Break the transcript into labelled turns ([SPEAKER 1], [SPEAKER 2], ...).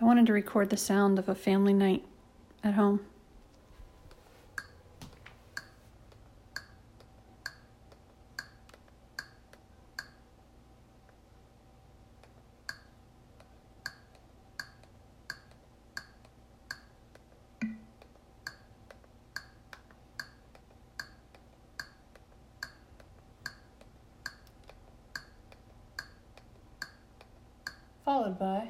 [SPEAKER 1] I wanted to record the sound of a family night at home. Followed by